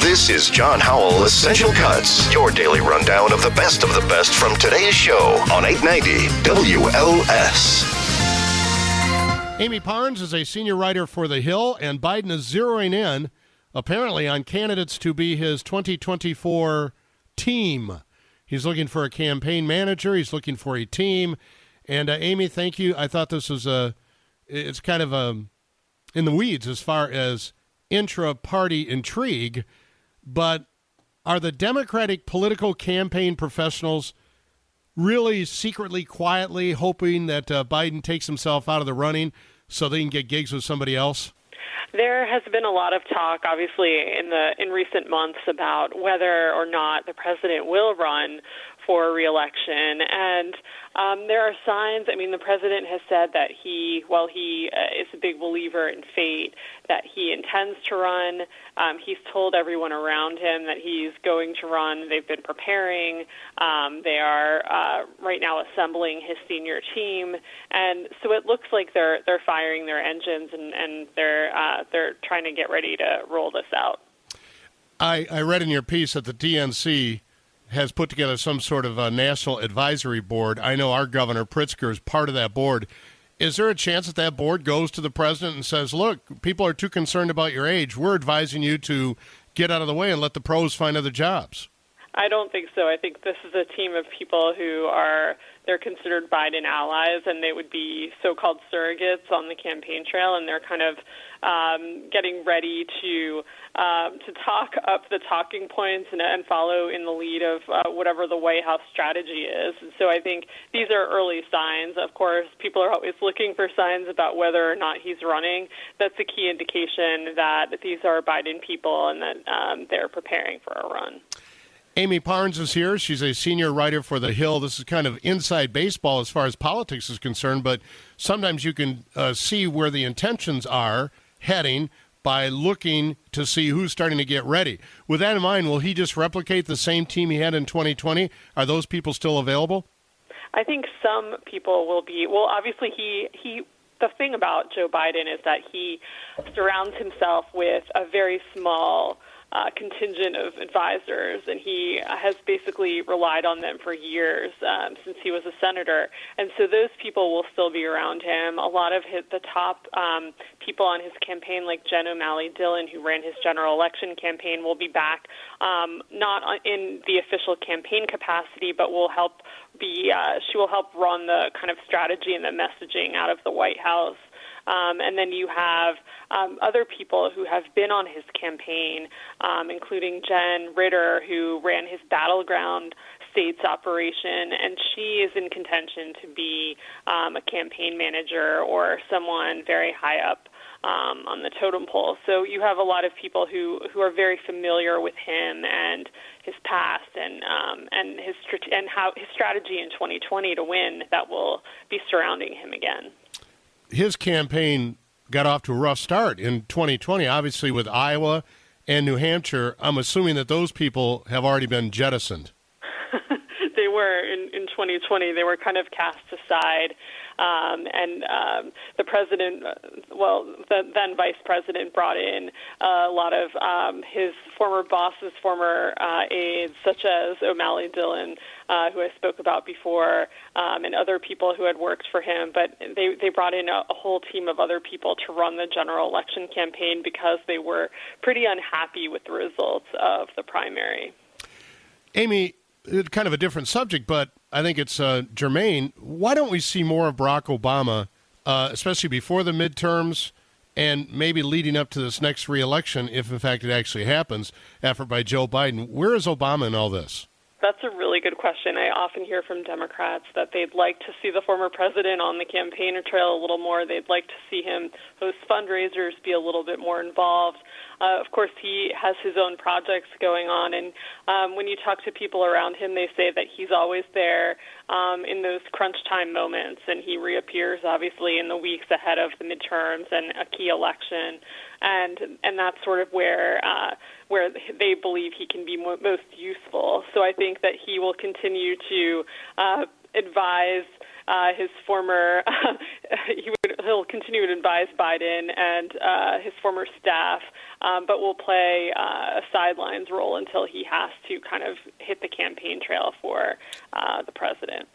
This is John Howell Essential Cuts, your daily rundown of the best of the best from today's show on 890 WLS. Amie Parnes is a senior writer for The Hill, and Biden is zeroing in, apparently, on candidates to be his 2024 team. He's looking for a campaign manager. He's looking for a team. And uh, Amie, thank you. I thought this was a, it's kind of a, in the weeds as far as intra-party intrigue, but are the Democratic political campaign professionals really secretly, quietly hoping that uh, Biden takes himself out of the running so they can get gigs with somebody else? There has been a lot of talk, obviously, in the in recent months about whether or not the president will run for reelection. And um, there are signs. I mean, the president has said that he, while he uh, is a big believer in fate, that he intends to run. Um, he's told everyone around him that he's going to run. They've been preparing. Um, they are uh, right now assembling his senior team, and so it looks like they're they're firing their engines and and they're uh, they're trying to get ready to roll this out. I, I read in your piece that the DNC has put together some sort of a national advisory board. I know our governor Pritzker is part of that board. Is there a chance that that board goes to the president and says, "Look, people are too concerned about your age. We're advising you to get out of the way and let the pros find other jobs"? I don't think so. I think this is a team of people who are they're considered Biden allies, and they would be so-called surrogates on the campaign trail, and they're kind of um, getting ready to um, to talk up the talking points and, and follow in the lead of uh, whatever the White House strategy is. And so I think these are early signs. Of course, people are always looking for signs about whether or not he's running. That's a key indication that these are Biden people and that um, they're preparing for a run. Amie Parnes is here. She's a senior writer for The Hill. This is kind of inside baseball as far as politics is concerned, but sometimes you can uh, see where the intentions are heading by looking to see who's starting to get ready. With that in mind, will he just replicate the same team he had in 2020? Are those people still available? I think some people will be. Well, obviously, he he. The thing about Joe Biden is that he surrounds himself with a very small uh, contingent of advisors, and he has basically relied on them for years um, since he was a senator. And so those people will still be around him. A lot of his, the top um, people on his campaign, like Jen O'Malley Dillon, who ran his general election campaign, will be back, um, not in the official campaign capacity, but will help be. Uh, she will help run the kind of strategy and the messaging out of the White House. Um, and then you have um, other people who have been on his campaign, um, including Jenn Ridder, who ran his battleground states operation, and she is in contention to be um, a campaign manager or someone very high up um, on the totem pole. So you have a lot of people who who are very familiar with him and his past and um, and his and how his strategy in 2020 to win that will be surrounding him again his campaign got off to a rough start in 2020, obviously with Iowa and New Hampshire. I'm assuming that those people have already been jettisoned. they were in, in 2020. They were kind of cast aside. Um, and um, the president, well, the then vice president, brought in a lot of um, his former bosses, former uh, aides, such as O'Malley Dillon, uh, who I spoke about before, um, and other people who had worked for him. But they they brought in a, a whole team of other people to run the general election campaign because they were pretty unhappy with the results of the primary. Amie, kind of a different subject, but I think it's uh, germane. Why don't we see more of Barack Obama, uh, especially before the midterms and maybe leading up to this next reelection, if in fact it actually happens, effort by Joe Biden? Where is Obama in all this? That's a really good question. I often hear from Democrats that they'd like to see the former president on the campaign trail a little more. They'd like to see him host fundraisers, be a little bit more involved. Uh, of course, he has his own projects going on, and um, when you talk to people around him, they say that he's always there um, in those crunch time moments, and he reappears obviously in the weeks ahead of the midterms and a key election, and and that's sort of where uh, where they believe he can be mo- most useful. So I think that he will continue to uh, advise uh, his former, he would, he'll continue to advise Biden and uh, his former staff, um, but will play uh, a sidelines role until he has to kind of hit the campaign trail for uh, the president.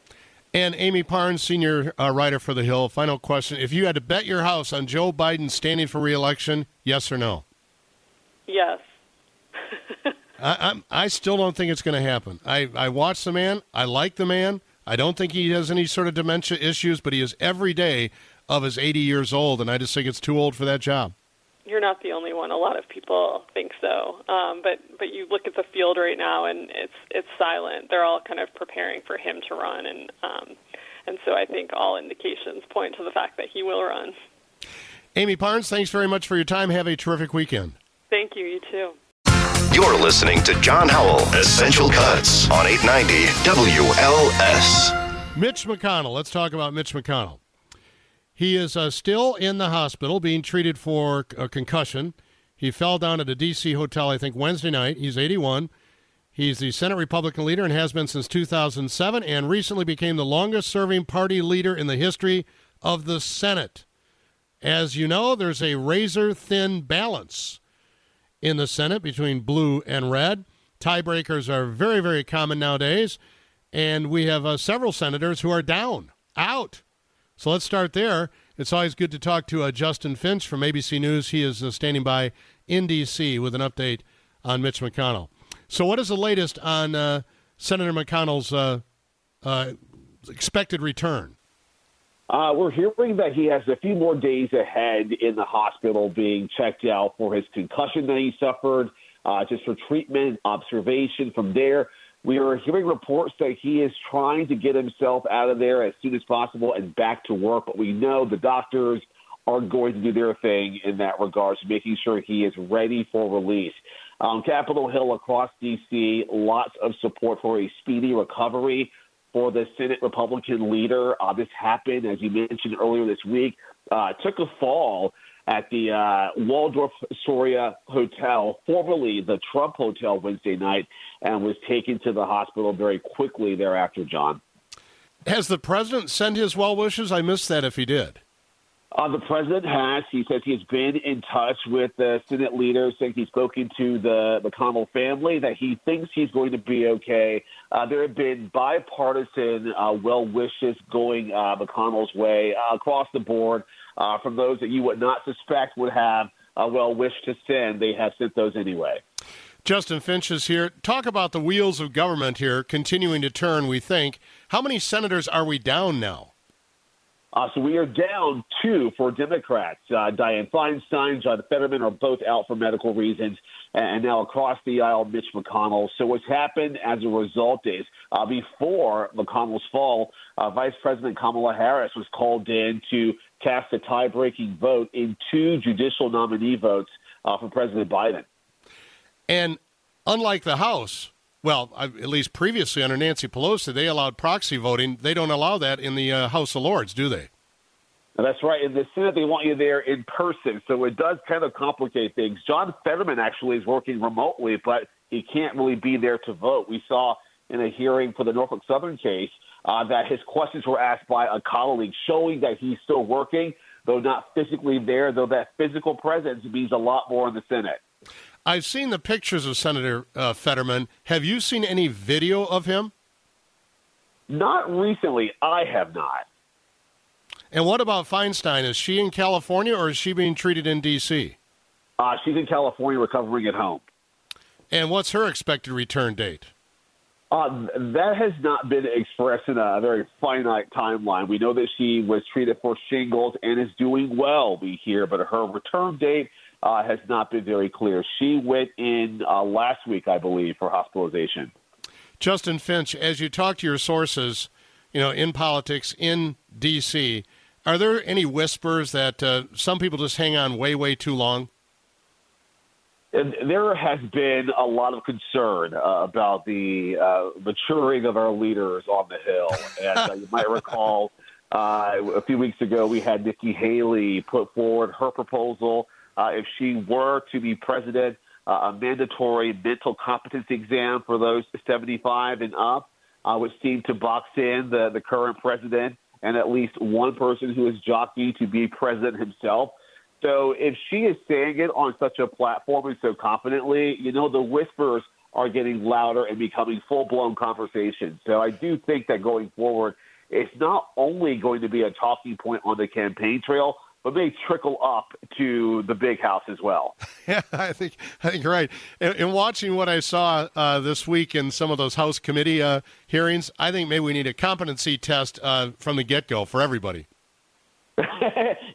And Amie Parnes, senior uh, writer for The Hill, final question. If you had to bet your house on Joe Biden standing for reelection, yes or no? Yes. I, I, I still don't think it's going to happen. I, I watch the man. I like the man. I don't think he has any sort of dementia issues, but he is every day of his 80 years old, and I just think it's too old for that job. You're not the only one. A lot of people think so, um, but but you look at the field right now, and it's it's silent. They're all kind of preparing for him to run, and um, and so I think all indications point to the fact that he will run. Amie Parnes, thanks very much for your time. Have a terrific weekend. Thank you. You too. You're listening to John Howell, Essential Cuts on 890 WLS. Mitch McConnell. Let's talk about Mitch McConnell. He is uh, still in the hospital being treated for a concussion. He fell down at a D.C. hotel, I think, Wednesday night. He's 81. He's the Senate Republican leader and has been since 2007 and recently became the longest serving party leader in the history of the Senate. As you know, there's a razor thin balance in the Senate between blue and red. Tiebreakers are very, very common nowadays, and we have uh, several senators who are down, out. So let's start there. It's always good to talk to uh, Justin Finch from ABC News. He is uh, standing by in D.C. with an update on Mitch McConnell. So, what is the latest on uh, Senator McConnell's uh, uh, expected return? Uh, we're hearing that he has a few more days ahead in the hospital being checked out for his concussion that he suffered, uh, just for treatment, observation. From there, we are hearing reports that he is trying to get himself out of there as soon as possible and back to work. But we know the doctors are going to do their thing in that regards, making sure he is ready for release. Um, Capitol Hill across D.C., lots of support for a speedy recovery for the Senate Republican leader. Uh, this happened, as you mentioned earlier this week, uh, took a fall at the uh, Waldorf Astoria Hotel, formerly the Trump Hotel, Wednesday night, and was taken to the hospital very quickly thereafter, John. Has the president sent his well wishes? I missed that if he did. Uh, the president has. He says he's been in touch with the Senate leaders, saying he's spoken to the McConnell family, that he thinks he's going to be okay. Uh, there have been bipartisan uh, well wishes going uh, McConnell's way uh, across the board uh, from those that you would not suspect would have a well wish to send. They have sent those anyway. Justin Finch is here. Talk about the wheels of government here continuing to turn, we think. How many senators are we down now? Uh, so we are down two for Democrats. Uh, Dianne Feinstein, John Fetterman are both out for medical reasons. And now across the aisle, Mitch McConnell. So what's happened as a result is uh, before McConnell's fall, uh, Vice President Kamala Harris was called in to cast a tie-breaking vote in two judicial nominee votes uh, for President Biden. And unlike the House, well, at least previously under Nancy Pelosi, they allowed proxy voting. They don't allow that in the uh, House of Lords, do they? That's right. In the Senate, they want you there in person, so it does kind of complicate things. John Fetterman actually is working remotely, but he can't really be there to vote. We saw in a hearing for the Norfolk Southern case uh, that his questions were asked by a colleague, showing that he's still working, though not physically there, though that physical presence means a lot more in the Senate. I've seen the pictures of Senator uh, Fetterman. Have you seen any video of him? Not recently. I have not. And what about Feinstein? Is she in California or is she being treated in D.C.? Uh, she's in California recovering at home. And what's her expected return date? Uh, that has not been expressed in a very finite timeline. We know that she was treated for shingles and is doing well, we hear, but her return date uh, has not been very clear. She went in uh, last week, I believe, for hospitalization. Justin Finch, as you talk to your sources, you know, in politics in D.C., are there any whispers that uh, some people just hang on way, way too long? And there has been a lot of concern uh, about the uh, maturing of our leaders on the Hill. And uh, you might recall uh, a few weeks ago we had Nikki Haley put forward her proposal. Uh, if she were to be president, uh, a mandatory mental competency exam for those 75 and up uh, would seem to box in the, the current president and at least one person who is jockeying to be president himself. So if she is saying it on such a platform and so confidently, you know, the whispers are getting louder and becoming full blown conversations. So I do think that going forward, it's not only going to be a talking point on the campaign trail, but may trickle up to the big house as well. Yeah, I think I think you're right. In, watching what I saw uh, this week in some of those House committee uh, hearings, I think maybe we need a competency test uh, from the get go for everybody.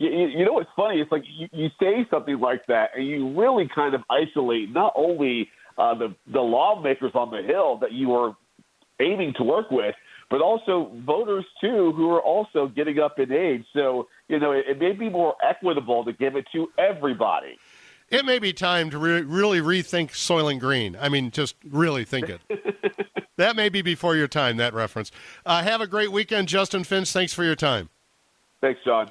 you, you, know what's funny? It's like you, you say something like that, and you really kind of isolate not only uh, the the lawmakers on the hill that you are aiming to work with, but also voters too who are also getting up in age. So you know it, it may be more equitable to give it to everybody. It may be time to re- really rethink Soylent Green. I mean, just really think it. that may be before your time. That reference. Uh, have a great weekend, Justin Finch. Thanks for your time. Thanks, John.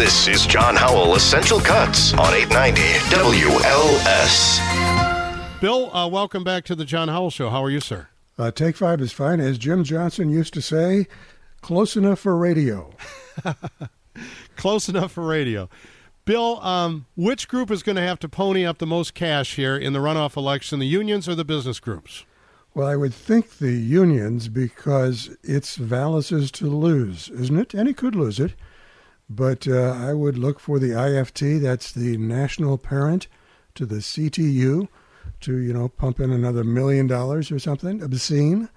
This is John Howell Essential Cuts on 890 WLS. Bill, uh, welcome back to the John Howell Show. How are you, sir? Uh, take five is fine. As Jim Johnson used to say, close enough for radio. close enough for radio. Bill, um, which group is going to have to pony up the most cash here in the runoff election, the unions or the business groups? Well, I would think the unions because it's Vallas's to lose, isn't it? And he could lose it. But uh, I would look for the IFT, that's the national parent to the CTU, to, you know, pump in another million dollars or something obscene.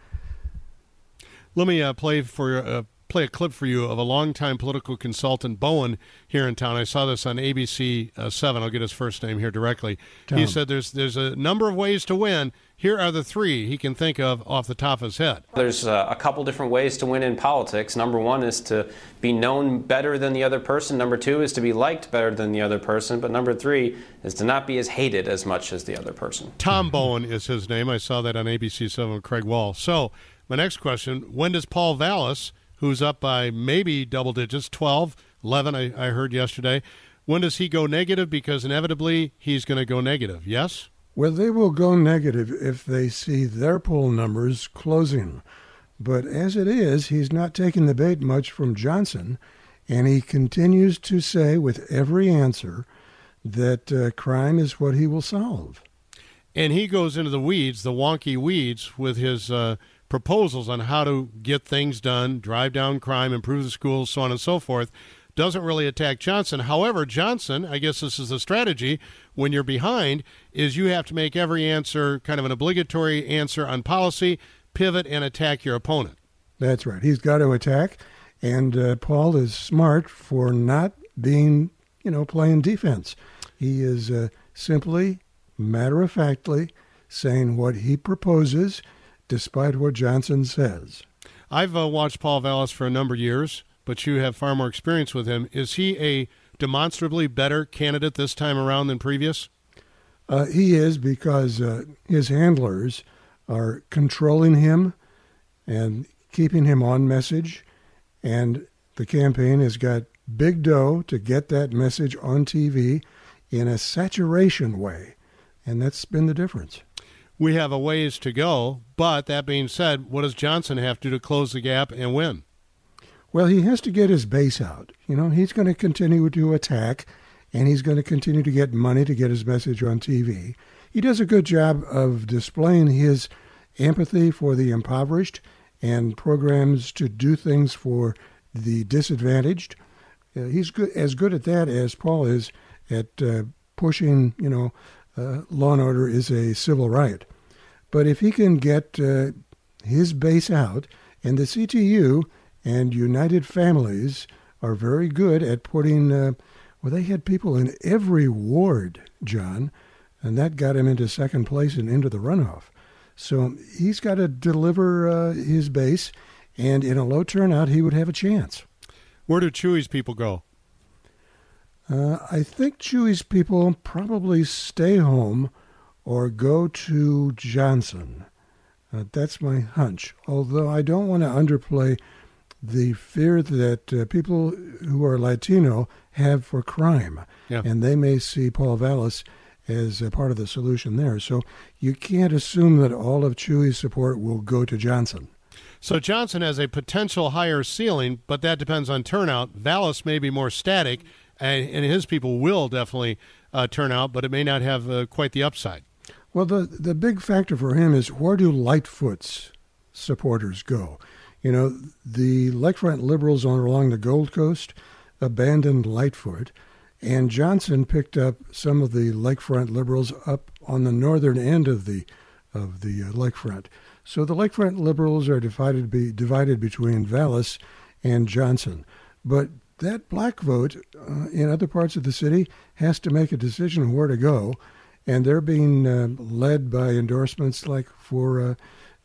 Let me uh, play for uh, play a clip for you of a longtime political consultant, Bowen, here in town. I saw this on ABC uh, 7. I'll get his first name here directly. Tom. He said there's, there's a number of ways to win. Here are the three he can think of off the top of his head. There's uh, a couple different ways to win in politics. Number one is to be known better than the other person. Number two is to be liked better than the other person. But number three is to not be as hated as much as the other person. Tom Bowen is his name. I saw that on ABC 7 with Craig Wall. So, my next question when does Paul Vallas who's up by maybe double digits, 12, 11, I, I heard yesterday. When does he go negative? Because inevitably he's going to go negative, yes? Well, they will go negative if they see their poll numbers closing. But as it is, he's not taking the bait much from Johnson, and he continues to say with every answer that uh, crime is what he will solve. And he goes into the weeds, the wonky weeds, with his uh, proposals on how to get things done, drive down crime, improve the schools, so on and so forth, doesn't really attack Johnson. However, Johnson, I guess this is the strategy when you're behind, is you have to make every answer kind of an obligatory answer on policy, pivot, and attack your opponent. That's right. He's got to attack, and uh, Paul is smart for not being, you know, playing defense. He is uh, simply, matter of factly, saying what he proposes despite what Johnson says. I've uh, watched Paul Vallas for a number of years, but you have far more experience with him. Is he a demonstrably better candidate this time around than previous? Uh, he is because uh, his handlers are controlling him and keeping him on message, and the campaign has got big dough to get that message on TV in a saturation way, and that's been the difference we have a ways to go. But that being said, what does Johnson have to do to close the gap and win? Well, he has to get his base out. You know, he's going to continue to attack, and he's going to continue to get money to get his message on TV. He does a good job of displaying his empathy for the impoverished and programs to do things for the disadvantaged. Uh, he's good, as good at that as Paul is at uh, pushing, you know, uh, law and order is a civil right. But if he can get uh, his base out, and the CTU and United Families are very good at putting, uh, well, they had people in every ward, John, and that got him into second place and into the runoff. So he's got to deliver uh, his base, and in a low turnout, he would have a chance. Where do Chuy's people go? Uh, I think Chuy's people probably stay home or go to Johnson. Uh, that's my hunch. Although I don't want to underplay the fear that uh, people who are Latino have for crime, yeah. and they may see Paul Vallas as a part of the solution there. So you can't assume that all of Chuy's support will go to Johnson. So Johnson has a potential higher ceiling, but that depends on turnout. Vallas may be more static, and, and his people will definitely uh, turn out, but it may not have uh, quite the upside. Well, the the big factor for him is where do Lightfoot's supporters go? You know, the Lakefront liberals on along the Gold Coast abandoned Lightfoot, and Johnson picked up some of the Lakefront liberals up on the northern end of the of the uh, Lakefront. So the Lakefront liberals are divided be divided between Vallas and Johnson, but that black vote uh, in other parts of the city has to make a decision where to go and they're being uh, led by endorsements like for uh,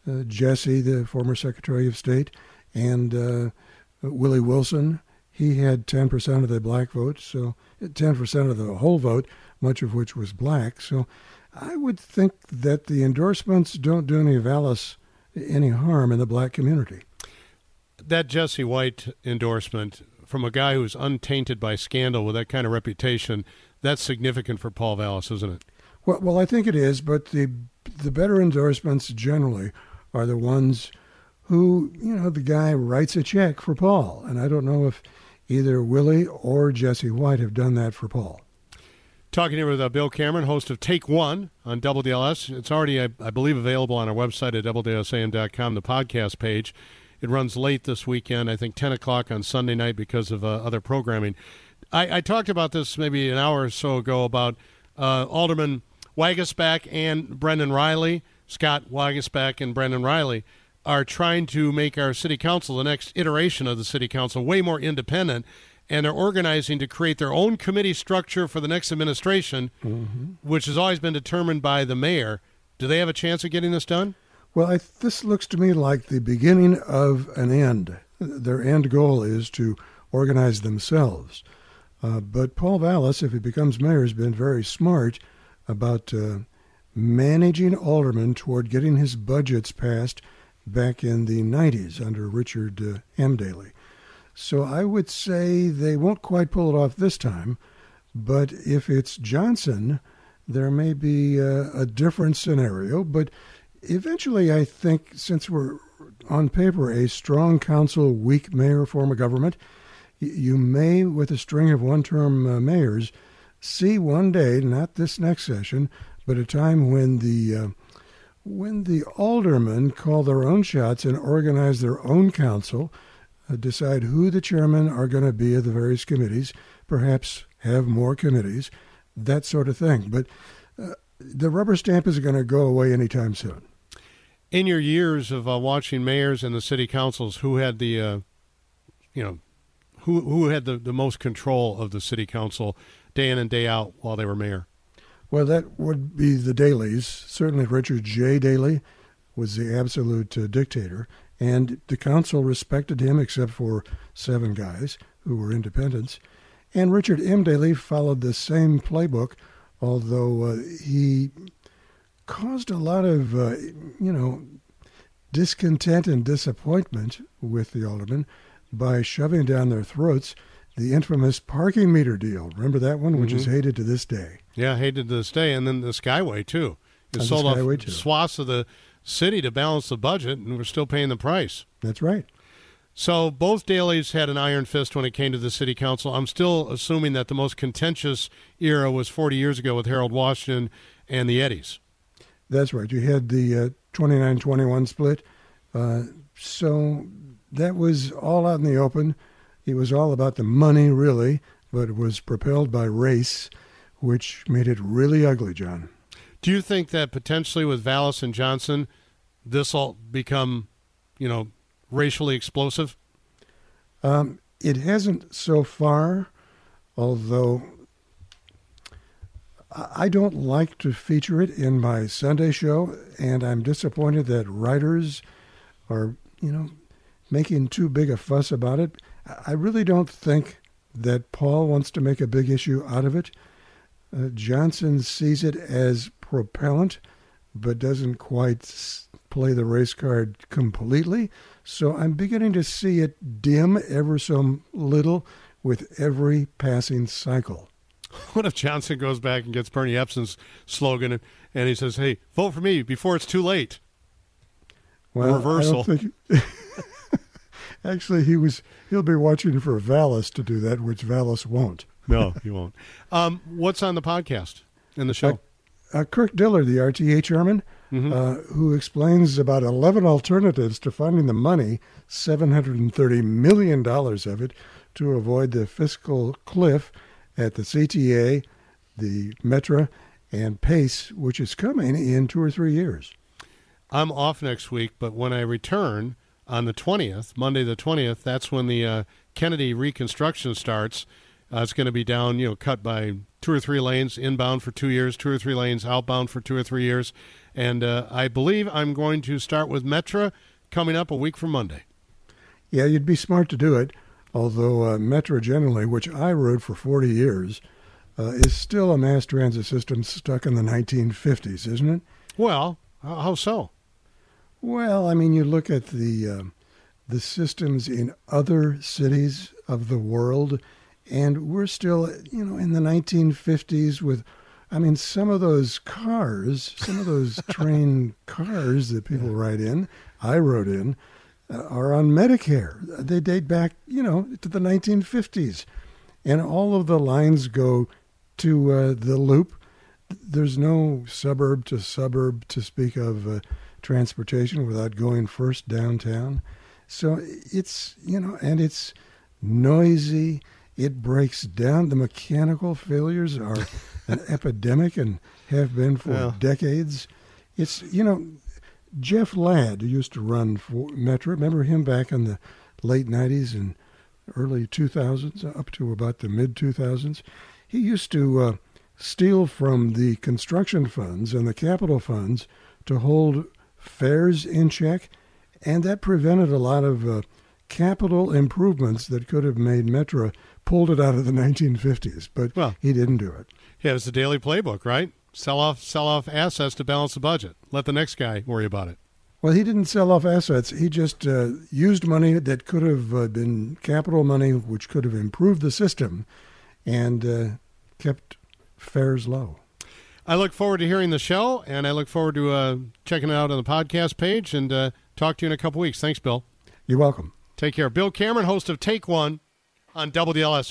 uh, Jesse, the former Secretary of State, and uh, Willie Wilson. He had 10% of the black vote, so 10% of the whole vote, much of which was black. So I would think that the endorsements don't do any Vallas any harm in the black community. That Jesse White endorsement from a guy who's untainted by scandal with that kind of reputation, that's significant for Paul Vallas, isn't it? Well, well, I think it is, but the the better endorsements generally are the ones who, you know, the guy writes a check for Paul, and I don't know if either Willie or Jesse White have done that for Paul. Talking here with uh, Bill Cameron, host of Take One on WDLS. It's already, I, I believe, available on our website at WDLSAM.com, the podcast page. It runs late this weekend, I think 10 o'clock on Sunday night because of uh, other programming. I, I, talked about this maybe an hour or so ago about uh, Alderman Waguespack and Brendan Reilly. Scott Waguespack and Brendan Reilly are trying to make our city council, the next iteration of the city council, way more independent. And they're organizing to create their own committee structure for the next administration, mm-hmm. which has always been determined by the mayor. Do they have a chance of getting this done? Well, I, this looks to me like the beginning of an end. Their end goal is to organize themselves. Uh, but Paul Vallas, if he becomes mayor, has been very smart about uh, managing aldermen toward getting his budgets passed back in the 90s under Richard uh, M. Daley. So I would say they won't quite pull it off this time, but if it's Johnson, there may be a, a different scenario. But eventually, I think since we're on paper a strong council, weak mayor form of government, you may, with a string of one term uh, mayors, see one day, not this next session, but a time when the uh, when the aldermen call their own shots and organize their own council, uh, decide who the chairmen are going to be of the various committees, perhaps have more committees, that sort of thing. But the rubber stamp is going to go away anytime soon. In your years of uh, watching mayors and the city councils, who had the, uh, you know, who who had the, the most control of the city council day in and day out while they were mayor? Well, that would be the Daleys. Certainly, Richard J. Daley was the absolute uh, dictator, and the council respected him except for seven guys who were independents. And Richard M. Daley followed the same playbook, although uh, he caused a lot of, uh, you know, discontent and disappointment with the aldermen by shoving down their throats the infamous parking meter deal. Remember that one, which mm-hmm. is hated to this day. Yeah, hated to this day, and then the Skyway too. It sold off too. swaths of the city to balance the budget, and we're still paying the price. That's right. So both Daleys had an iron fist when it came to the city council. I'm still assuming that the most contentious era was 40 years ago with Harold Washington and the Eddies. That's right. You had the uh, 29-21 split. Uh, so that was all out in the open. It was all about the money, really, but it was propelled by race, which made it really ugly, John. Do you think that potentially with Vallas and Johnson, this will become, you know, racially explosive? Um, it hasn't so far, although I don't like to feature it in my Sunday show, and I'm disappointed that writers are, you know, making too big a fuss about it. I really don't think that Paul wants to make a big issue out of it. Uh, Johnson sees it as propellant, but doesn't quite play the race card completely. So I'm beginning to see it dim ever so little with every passing cycle. What if Johnson goes back and gets Bernie Epton's slogan and, and he says, "Hey, vote for me before it's too late." Well, reversal. Think, actually, he was. He'll be watching for Vallas to do that, which Vallas won't. No, he won't. Um, what's on the podcast in the show? Uh, uh, Kirk Dillard, the RTA chairman, mm-hmm. uh, who explains about 11 alternatives to finding the money, $730 million of it, to avoid the fiscal cliff at the CTA, the Metra, and PACE, which is coming in two or three years. I'm off next week, but when I return on the 20th, Monday the 20th, that's when the uh, Kennedy reconstruction starts. Uh, it's going to be down, you know, cut by two or three lanes inbound for two years, two or three lanes outbound for two or three years. And uh, I believe I'm going to start with Metra coming up a week from Monday. Yeah, you'd be smart to do it although uh, Metra generally, which I rode for 40 years, uh, is still a mass transit system stuck in the 1950s, isn't it? Well, how so? Well, I mean, you look at the uh, the systems in other cities of the world, and we're still, you know, in the 1950s with. I mean, some of those cars, some of those train cars that people ride in, I rode in, uh, are on Medicare. They date back, you know, to the 1950s. And all of the lines go to uh, the loop. There's no suburb to suburb to speak of uh, transportation without going first downtown. So it's, you know, and it's noisy. It breaks down. The mechanical failures are an epidemic and have been for well. decades. It's, you know, Jeff Ladd, who used to run for Metra, remember him back in the late 90s and early 2000s, up to about the mid 2000s? He used to uh, steal from the construction funds and the capital funds to hold fares in check, and that prevented a lot of uh, capital improvements that could have made Metra pulled it out of the 1950s, but well, he didn't do it. Yeah, it's the Daley playbook, right? Sell off, sell off assets to balance the budget. Let the next guy worry about it. Well, he didn't sell off assets. He just uh, used money that could have uh, been capital money, which could have improved the system, and uh, kept fares low. I look forward to hearing the show, and I look forward to uh, checking it out on the podcast page and uh, talk to you in a couple weeks. Thanks, Bill. You're welcome. Take care. Bill Cameron, host of Take One on WLS.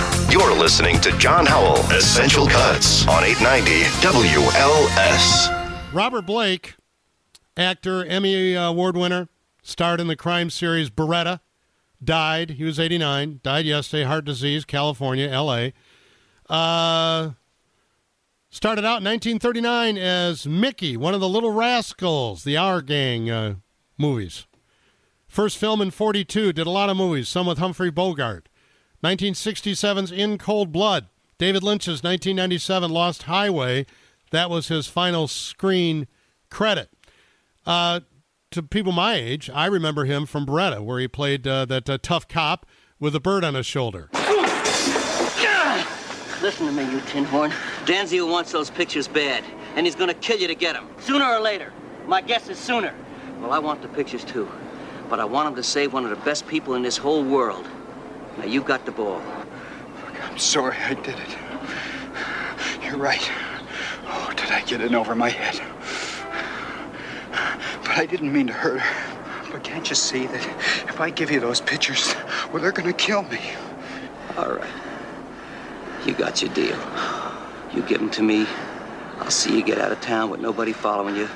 You're listening to John Howell, Essential Cuts on 890 WLS. Robert Blake, actor, Emmy Award winner, starred in the crime series Baretta, died. He was 89, died yesterday, heart disease, California, L.A. Uh, started out in 1939 as Mickey, one of the Little Rascals, the Our Gang uh, movies. First film in 42, did a lot of movies, some with Humphrey Bogart. 1967's In Cold Blood. David Lynch's 1997 Lost Highway. That was his final screen credit. Uh, to people my age, I remember him from Baretta, where he played uh, that uh, tough cop with a bird on his shoulder. Listen to me, you tin horn. Danzio wants those pictures bad, and he's gonna kill you to get them, sooner or later. My guess is sooner. Well, I want the pictures too, but I want him to save one of the best people in this whole world. Now you got the ball. Look, I'm sorry I did it. You're right. Oh, did did I get in over my head? But I didn't mean to hurt her. But can't you see that if I give you those pictures, well, they're gonna kill me. All right. You got your deal. You give them to me. I'll see you get out of town with nobody following you.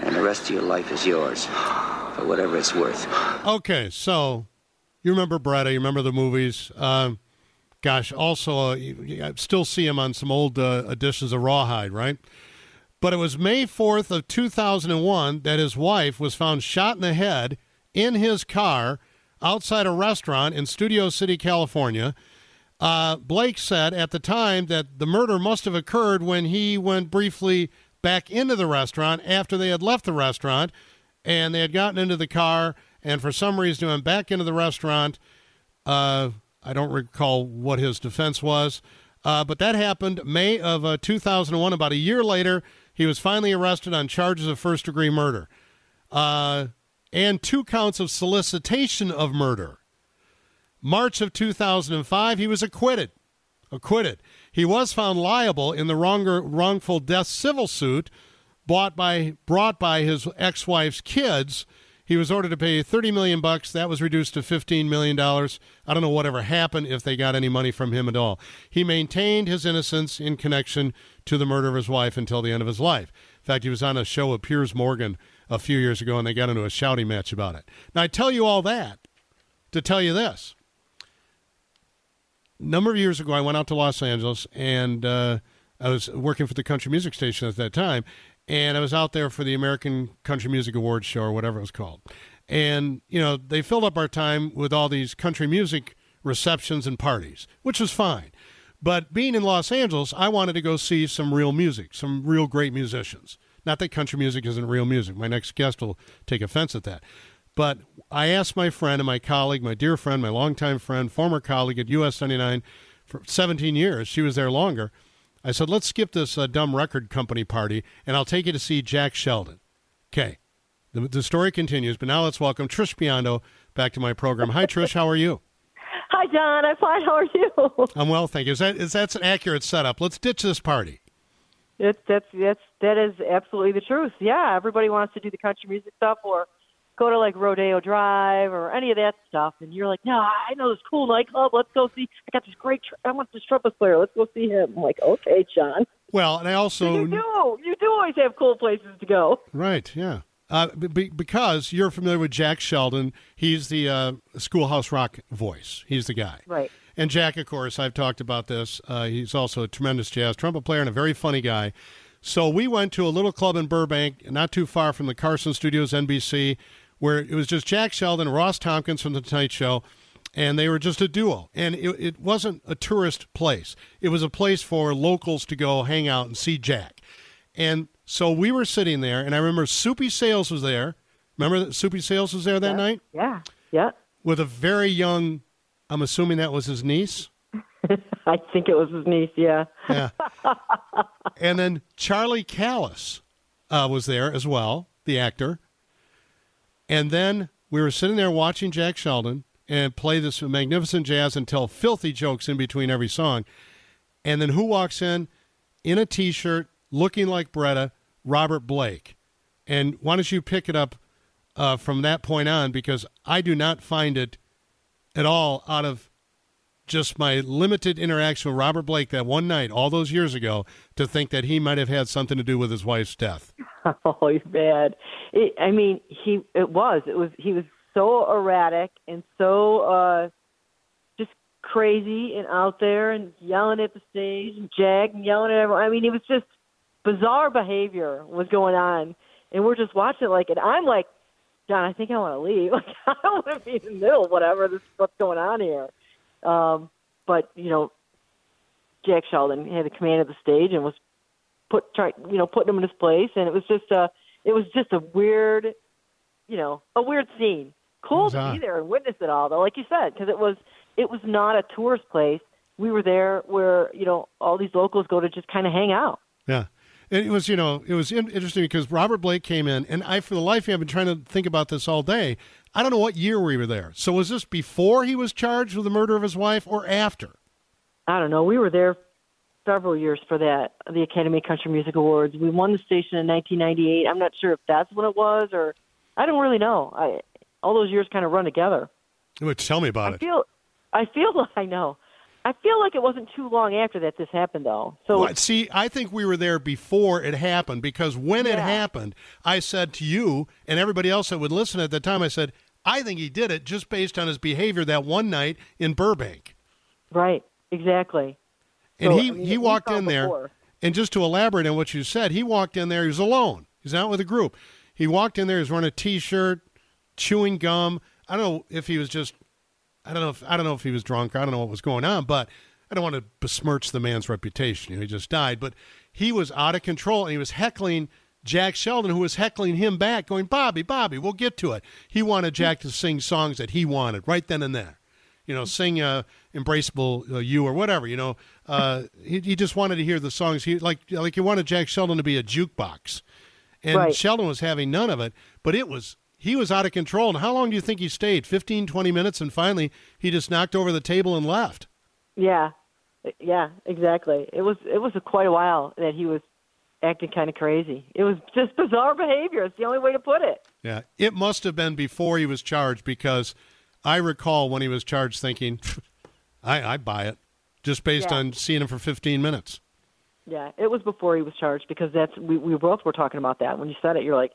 And the rest of your life is yours. For whatever it's worth. Okay, so you remember Baretta, you remember the movies. Um, gosh, also, uh, you, I still see him on some old uh, editions of Rawhide, right? But it was May 4th of 2001 that his wife was found shot in the head in his car outside a restaurant in Studio City, California. Uh, Blake said at the time that the murder must have occurred when he went briefly back into the restaurant after they had left the restaurant and they had gotten into the car and for some reason went back into the restaurant. Uh, I don't recall what his defense was, uh, but that happened May of uh, 2001. About a year later, he was finally arrested on charges of first degree murder uh, and two counts of solicitation of murder. March of 2005, he was acquitted. Acquitted. He was found liable in the wronger, wrongful death civil suit bought by, brought by his ex-wife's kids. He was ordered to pay 30 million bucks. That was reduced to 15 million dollars. I don't know whatever happened if they got any money from him at all. He maintained his innocence in connection to the murder of his wife until the end of his life. In fact, he was on a show with Piers Morgan a few years ago, and they got into a shouting match about it. Now, I tell you all that to tell you this A number of years ago, I went out to Los Angeles and uh, I was working for the country music station at that time. And I was out there for the American Country Music Awards show or whatever it was called. And, you know, they filled up our time with all these country music receptions and parties, which was fine. But being in Los Angeles, I wanted to go see some real music, some real great musicians. Not that country music isn't real music. My next guest will take offense at that. But I asked my friend and my colleague, my dear friend, my longtime friend, former colleague at US 99 for 17 years, she was there longer. I said, let's skip this uh, dumb record company party and I'll take you to see Jack Sheldon. Okay. The, the story continues, but now let's welcome Trish Biondo back to my program. Hi, Trish. How are you? Hi, John. I'm fine. How are you? I'm well, thank you. Is that is that's an accurate setup? Let's ditch this party. It's that's that's that is absolutely the truth. Yeah, everybody wants to do the country music stuff or go to like Rodeo Drive or any of that stuff, and you're like, no, I know this cool nightclub. Let's go see. I got this great. Tr- I want this trumpet player. Let's go see him. I'm like, okay, John. Well, and I also you do you do always have cool places to go. Right. Yeah. Uh, be, because you're familiar with Jack Sheldon, he's the uh, Schoolhouse Rock voice. He's the guy. Right. And Jack, of course, I've talked about this. Uh, he's also a tremendous jazz trumpet player and a very funny guy. So we went to a little club in Burbank, not too far from the Carson Studios, NBC, where it was just Jack Sheldon, and Ross Tompkins from The Tonight Show, and they were just a duo. And it, it wasn't a tourist place, it was a place for locals to go hang out and see Jack. And so we were sitting there, and I remember Soupy Sales was there. Remember that Soupy Sales was there that yeah. night? Yeah, yeah. With a very young, I'm assuming that was his niece. I think it was his niece, yeah. yeah. And then Charlie Callas uh, was there as well, the actor. And then we were sitting there watching Jack Sheldon and play this magnificent jazz and tell filthy jokes in between every song. And then who walks in in a t shirt, looking like Baretta? Robert Blake. And why don't you pick it up uh, from that point on? Because I do not find it at all out of just my limited interaction with Robert Blake that one night, all those years ago, to think that he might have had something to do with his wife's death. Oh, you're bad. It, I mean, he it was it was he was so erratic and so uh just crazy and out there and yelling at the stage and Jag and yelling at everyone. I mean, it was just bizarre behavior was going on, and we're just watching it like, and I'm like, John, I think I want to leave. Like, I don't want to be in the middle whatever this what's going on here. Um, but you know, Jack Sheldon had the command of the stage and was put try you know putting him in his place, and it was just a it was just a weird, you know, a weird scene. Cool to be there and witness it all, though, like you said, because it was it was not a tourist place. We were there where you know all these locals go to just kind of hang out. Yeah. It was, you know, it was interesting because Robert Blake came in, and I, for the life of me, I've been trying to think about this all day. I don't know what year we were there. So was this before he was charged with the murder of his wife or after? I don't know. We were there several years for that, the Academy Country Music Awards. We won the station in 1998. I'm not sure if that's when it was, or I don't really know. I all those years kind of run together. Which tell me about it. I it. feel, I feel, I know. I feel like it wasn't too long after that this happened, though. So Well, see, I think we were there before it happened because when it happened, I said to you and everybody else that would listen at the time, I said, I think he did it just based on his behavior that one night in Burbank. right, exactly. And So, he, I mean, he walked in there, and just to elaborate on what you said, he walked in there, he was alone. He's not with a group. He walked in there, he was wearing a t shirt, chewing gum. I don't know if he was just I don't know if I don't know if he was drunk. I don't know what was going on, but I don't want to besmirch the man's reputation. You know, he just died, but he was out of control and he was heckling Jack Sheldon, who was heckling him back, going, "Bobby, Bobby, we'll get to it." He wanted Jack to sing songs that he wanted right then and there. You know, sing uh, "Embraceable uh, You" or whatever. You know, uh, he, he just wanted to hear the songs. He like like he wanted Jack Sheldon to be a jukebox, and Right. Sheldon was having none of it. But it was he was out of control. And how long do you think he stayed? 15, 20 minutes, and finally he just knocked over the table and left. Yeah, yeah, exactly. It was it was a quite a while that he was acting kind of crazy. It was just bizarre behavior. It's the only way to put it. Yeah, it must have been before he was charged because I recall when he was charged thinking, I, I buy it, just based Yeah. on seeing him for 15 minutes. Yeah, it was before he was charged because that's we we both were talking about that when you said it. You're like,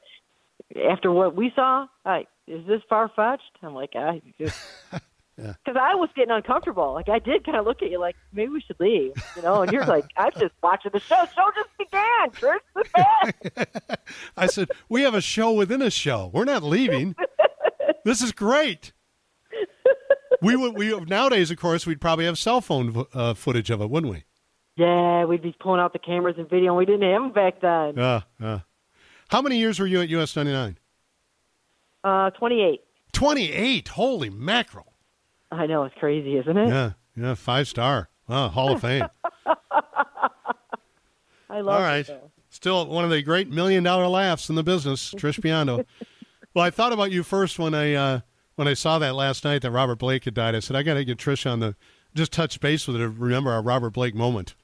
after what we saw, like, is this far fetched? I'm like, I just Yeah. because I was getting uncomfortable. Like I did kind of look at you like maybe we should leave, you know. And you're like, I'm just watching the show. Show just began. Back. I said, we have a show within a show. We're not leaving. this is great. We would we nowadays, of course, we'd probably have cell phone uh, footage of it, wouldn't we? Yeah, we'd be pulling out the cameras and video. and We didn't have them back then. Uh, uh. How many years were you at US 99? Uh, 28. 28. Holy mackerel. I know it's crazy, isn't it? Yeah, yeah, five star. Wow, Hall of Fame. I love All right. it. Still one of the great million dollar laughs in the business, Trish Biondo. well, I thought about you first when I uh, when I saw that last night that Robert Blake had died. I said I got to get Trish on the just touch base with her to remember our Robert Blake moment.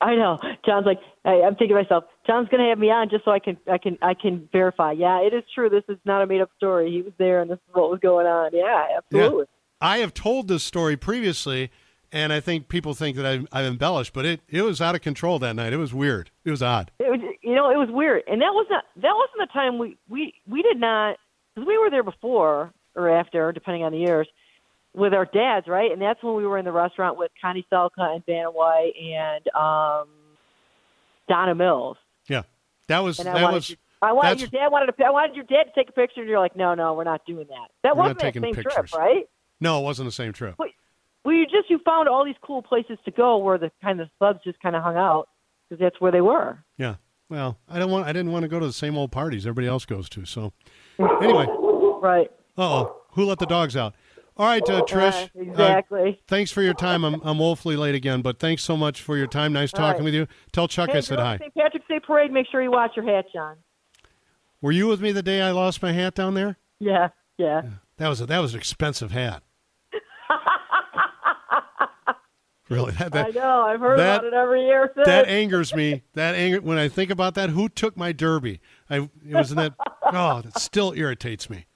I know. John's like, hey, I'm thinking to myself, John's going to have me on just so I can, I can, I can verify. Yeah, it is true. This is not a made up story. He was there, and this is what was going on. Yeah, absolutely. I have told this story previously, and I think people think that I've, I've embellished, but it, it was out of control that night. It was weird. It was odd. It was, you know, it was weird, and that was not, that wasn't the time we, we, we did not, because we were there before or after, depending on the years, with our dads, right? And that's when we were in the restaurant with Connie Sellecca and Vanna White and um, Donna Mills. That was And I that wanted, was. I wanted your dad wanted to, I wanted your dad to take a picture, and you're like, no, no, we're not doing that. That wasn't taking same pictures. trip, right? No, it wasn't the same trip. Well, you just you found all these cool places to go where the kind of clubs just kind of hung out because that's where they were. Yeah. Well, I don't want. I didn't want to go to the same old parties everybody else goes to. So, anyway. Right. Oh, who let the dogs out? All right, uh, Trish. Uh, exactly. thanks for your time. I'm I'm woefully late again, but thanks so much for your time. Nice All talking right. with you. Tell Chuck hey, I said hi. St. Patrick's Day parade. Make sure you watch your hat, John. Were you with me the day I lost my hat down there? Yeah, yeah. That was a, that was an expensive hat. really, that, that, I know. I've heard that- about it every year since. that angers me. That anger when I think about that. Who took my derby? I it was in that. oh, that still irritates me.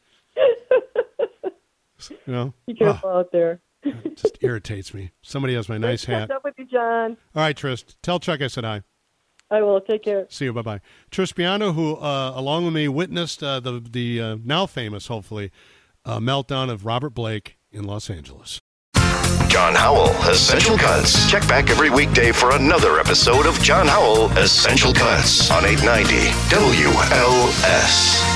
You know, Be careful out there. it just irritates me. Somebody has my nice hat. What's up with you, John? All right, Trish. Tell Chuck I said hi. I will. Take care. See you. Bye bye. Trish Biondo, who uh, along with me witnessed uh, the the uh, now famous, hopefully, uh, meltdown of Robert Blake in Los Angeles. John Howell Essential Cuts. Check back every weekday for another episode of John Howell Essential Cuts on 890 WLS.